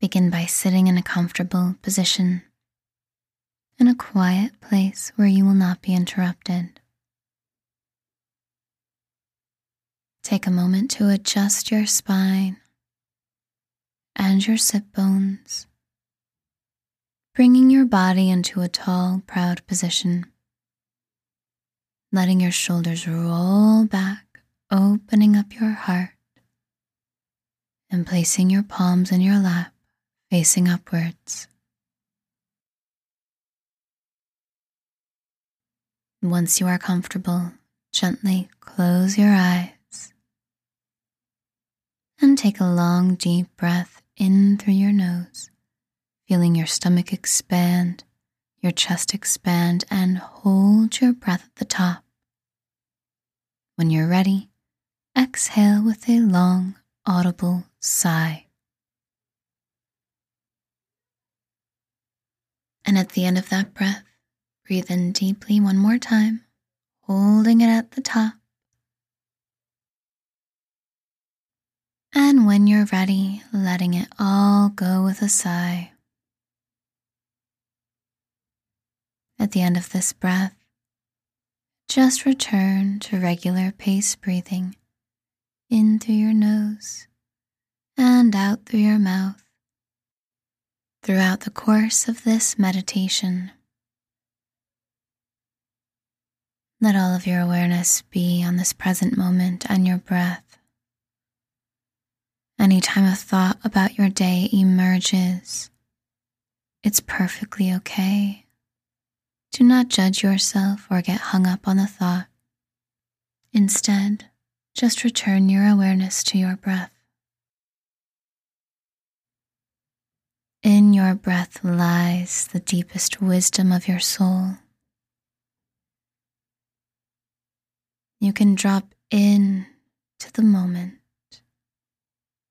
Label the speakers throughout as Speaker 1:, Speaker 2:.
Speaker 1: Begin by sitting in a comfortable position in a quiet place where you will not be interrupted. Take a moment to adjust your spine and your sit bones, bringing your body into a tall, proud position, letting your shoulders roll back, opening up your heart, and placing your palms in your lap facing upwards. Once you are comfortable, gently close your eyes and take a long, deep breath in through your nose, feeling your stomach expand, your chest expand, and hold your breath at the top. When you're ready, exhale with a long, audible sigh. And at the end of that breath, breathe in deeply one more time, holding it at the top. And when you're ready, letting it all go with a sigh. At the end of this breath, just return to regular pace breathing in through your nose and out through your mouth throughout the course of this meditation. Let all of your awareness be on this present moment and your breath. Anytime a thought about your day emerges, it's perfectly okay. Do not judge yourself or get hung up on the thought. Instead, just return your awareness to your breath. In your breath lies the deepest wisdom of your soul. You can drop in to the moment,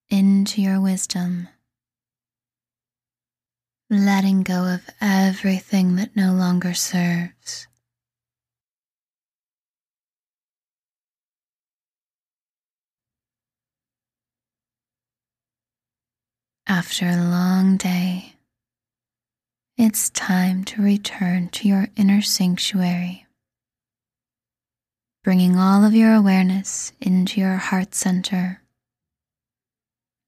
Speaker 1: into your wisdom, letting go of everything that no longer serves. After a long day, it's time to return to your inner sanctuary, bringing all of your awareness into your heart center,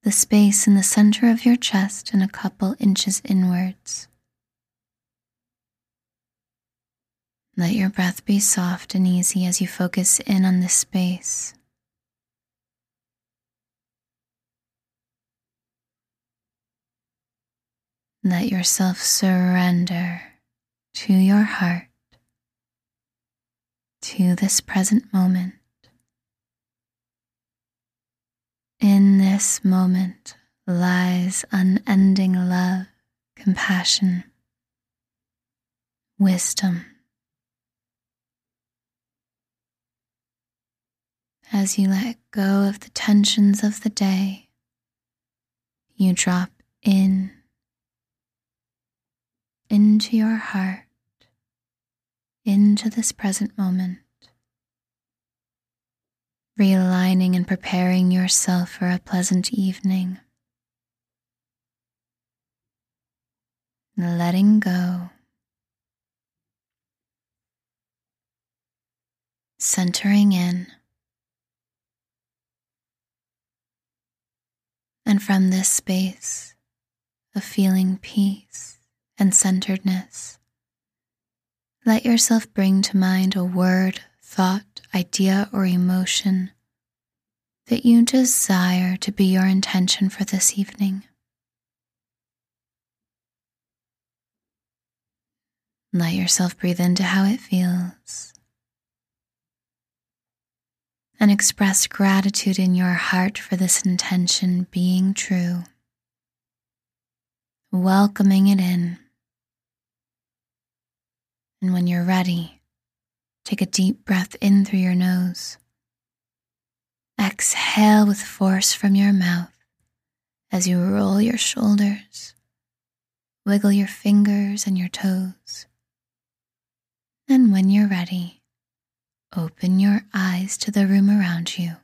Speaker 1: the space in the center of your chest and a couple inches inwards. Let your breath be soft and easy as you focus in on this space. Let yourself surrender to your heart, to this present moment. In this moment lies unending love, compassion, wisdom. As you let go of the tensions of the day, you drop in into your heart, into this present moment, realigning and preparing yourself for a pleasant evening, letting go. Centering in. And from this space of feeling peace, and centeredness. Let yourself bring to mind a word, thought, idea, or emotion that you desire to be your intention for this evening. Let yourself breathe into how it feels and express gratitude in your heart for this intention being true, welcoming it in. And when you're ready, take a deep breath in through your nose. Exhale with force from your mouth as you roll your shoulders, wiggle your fingers and your toes. And when you're ready, open your eyes to the room around you.